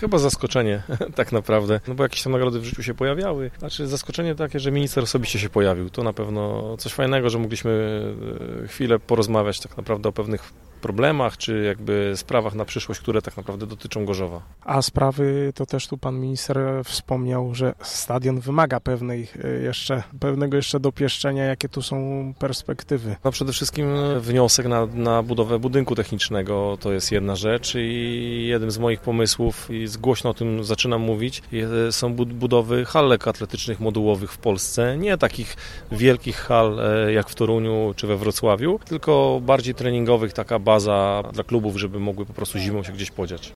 Chyba zaskoczenie tak naprawdę, no bo jakieś tam nagrody w życiu się pojawiały. Znaczy zaskoczenie takie, że minister osobiście się pojawił. To na pewno coś fajnego, że mogliśmy e, chwilę porozmawiać tak naprawdę o pewnych problemach, czy jakby sprawach na przyszłość, które tak naprawdę dotyczą Gorzowa. A sprawy, to też tu pan minister wspomniał, że stadion wymaga pewnej e, jeszcze, pewnego jeszcze dopieszczenia, jakie tu są perspektywy. No przede wszystkim wniosek na, na budowę budynku technicznego to jest jedna rzecz i jednym z moich pomysłów i głośno o tym zaczynam mówić są budowy halek atletycznych modułowych w Polsce. Nie takich wielkich hal e, jak w Toruniu czy we Wrocławiu, tylko bardziej treningowych, taka baza dla klubów, żeby mogły po prostu zimą się gdzieś podziać.